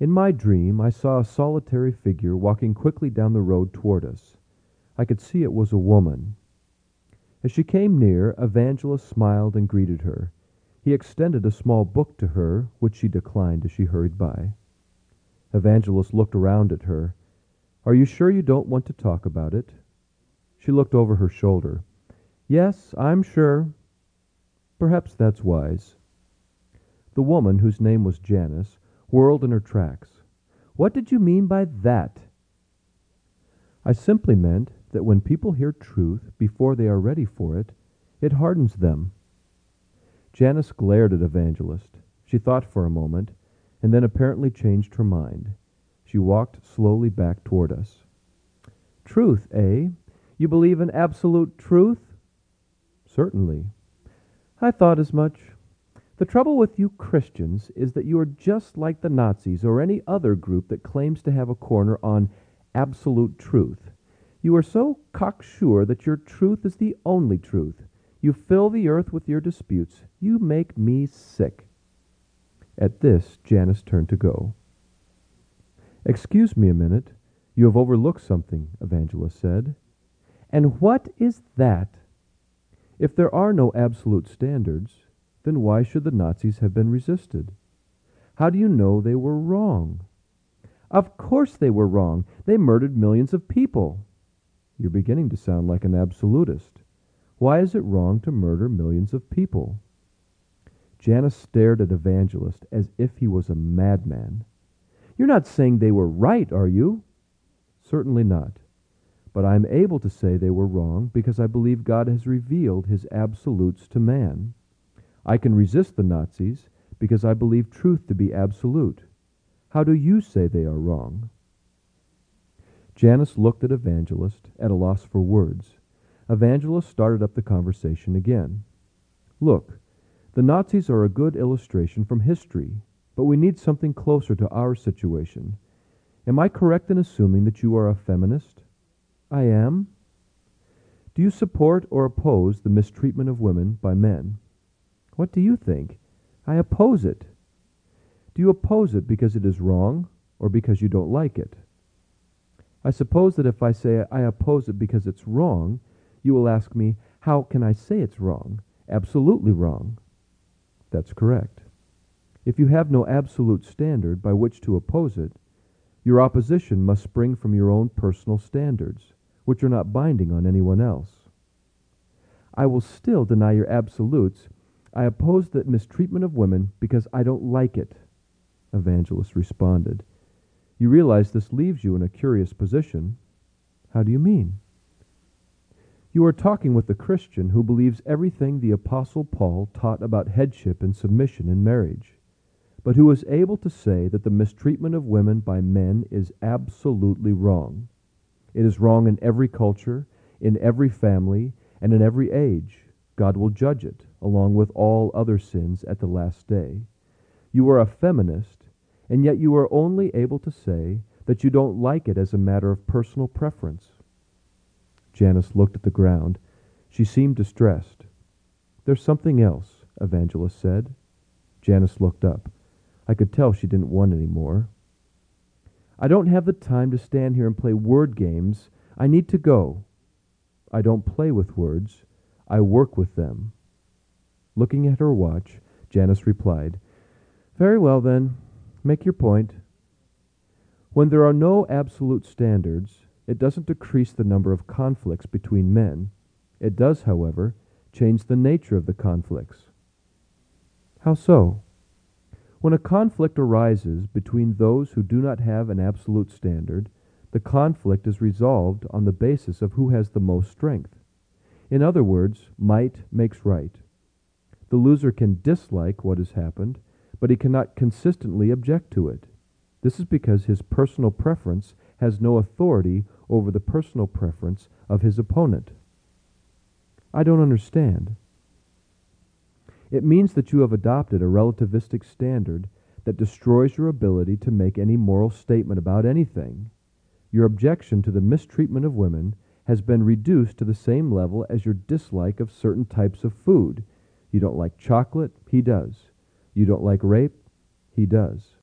In my dream I saw a solitary figure walking quickly down the road toward us. I could see it was a woman. As she came near, Evangelist smiled and greeted her. He extended a small book to her, which she declined as she hurried by. Evangelist looked around at her. "Are you sure you don't want to talk about it?" She looked over her shoulder. "Yes, I'm sure." "Perhaps that's wise." The woman, whose name was Janice, whirled in her tracks. "What did you mean by that?" "I simply meant that when people hear truth before they are ready for it, it hardens them." Janice glared at Evangelist. She thought for a moment, and then apparently changed her mind. She walked slowly back toward us. "Truth, eh? You believe in absolute truth?" "Certainly." "I thought as much. The trouble with you Christians is that you are just like the Nazis or any other group that claims to have a corner on absolute truth. You are so cocksure that your truth is the only truth. You fill the earth with your disputes. You make me sick." At this Janice turned to go. "Excuse me a minute. You have overlooked something," Evangelist said. "And what is that?" "If there are no absolute standards, then why should the Nazis have been resisted? How do you know they were wrong?" "Of course they were wrong. They murdered millions of people." "You're beginning to sound like an absolutist. Why is it wrong to murder millions of people?" Janice stared at Evangelist as if he was a madman. "You're not saying they were right, are you?" "Certainly not. But I am able to say they were wrong because I believe God has revealed his absolutes to man. I can resist the Nazis because I believe truth to be absolute. How do you say they are wrong?" Janice looked at Evangelist, at a loss for words. Evangelist started up the conversation again. "Look, the Nazis are a good illustration from history. But we need something closer to our situation. Am I correct in assuming that you are a feminist?" "I am." "Do you support or oppose the mistreatment of women by men?" "What do you think? I oppose it." "Do you oppose it because it is wrong, or because you don't like it?" "I suppose that if I say I oppose it because it's wrong, you will ask me, how can I say it's wrong? Absolutely wrong." "That's correct. If you have no absolute standard by which to oppose it, your opposition must spring from your own personal standards, which are not binding on anyone else." "I will still deny your absolutes. I oppose the mistreatment of women because I don't like it," Evangelist responded. "You realize this leaves you in a curious position." "How do you mean?" "You are talking with a Christian who believes everything the Apostle Paul taught about headship and submission in marriage but who is able to say that the mistreatment of women by men is absolutely wrong. It is wrong in every culture, in every family, and in every age. God will judge it, along with all other sins at the last day. You are a feminist, and yet you are only able to say that you don't like it as a matter of personal preference. Janice looked at the ground. She seemed distressed. There's something else, Evangelist said. Janice looked up. I could tell she didn't want any more. I don't have the time to stand here and play word games. I need to go. I don't play with words. I work with them. Looking at her watch, Janice replied, Very well, then. Make your point. When there are no absolute standards, it doesn't decrease the number of conflicts between men. It does, however, change the nature of the conflicts. How so? When a conflict arises between those who do not have an absolute standard, the conflict is resolved on the basis of who has the most strength. In other words, might makes right. The loser can dislike what has happened, but he cannot consistently object to it. This is because his personal preference has no authority over the personal preference of his opponent. I don't understand. It means that you have adopted a relativistic standard that destroys your ability to make any moral statement about anything. Your objection to the mistreatment of women has been reduced to the same level as your dislike of certain types of food. You don't like chocolate, he does. You don't like rape, he does.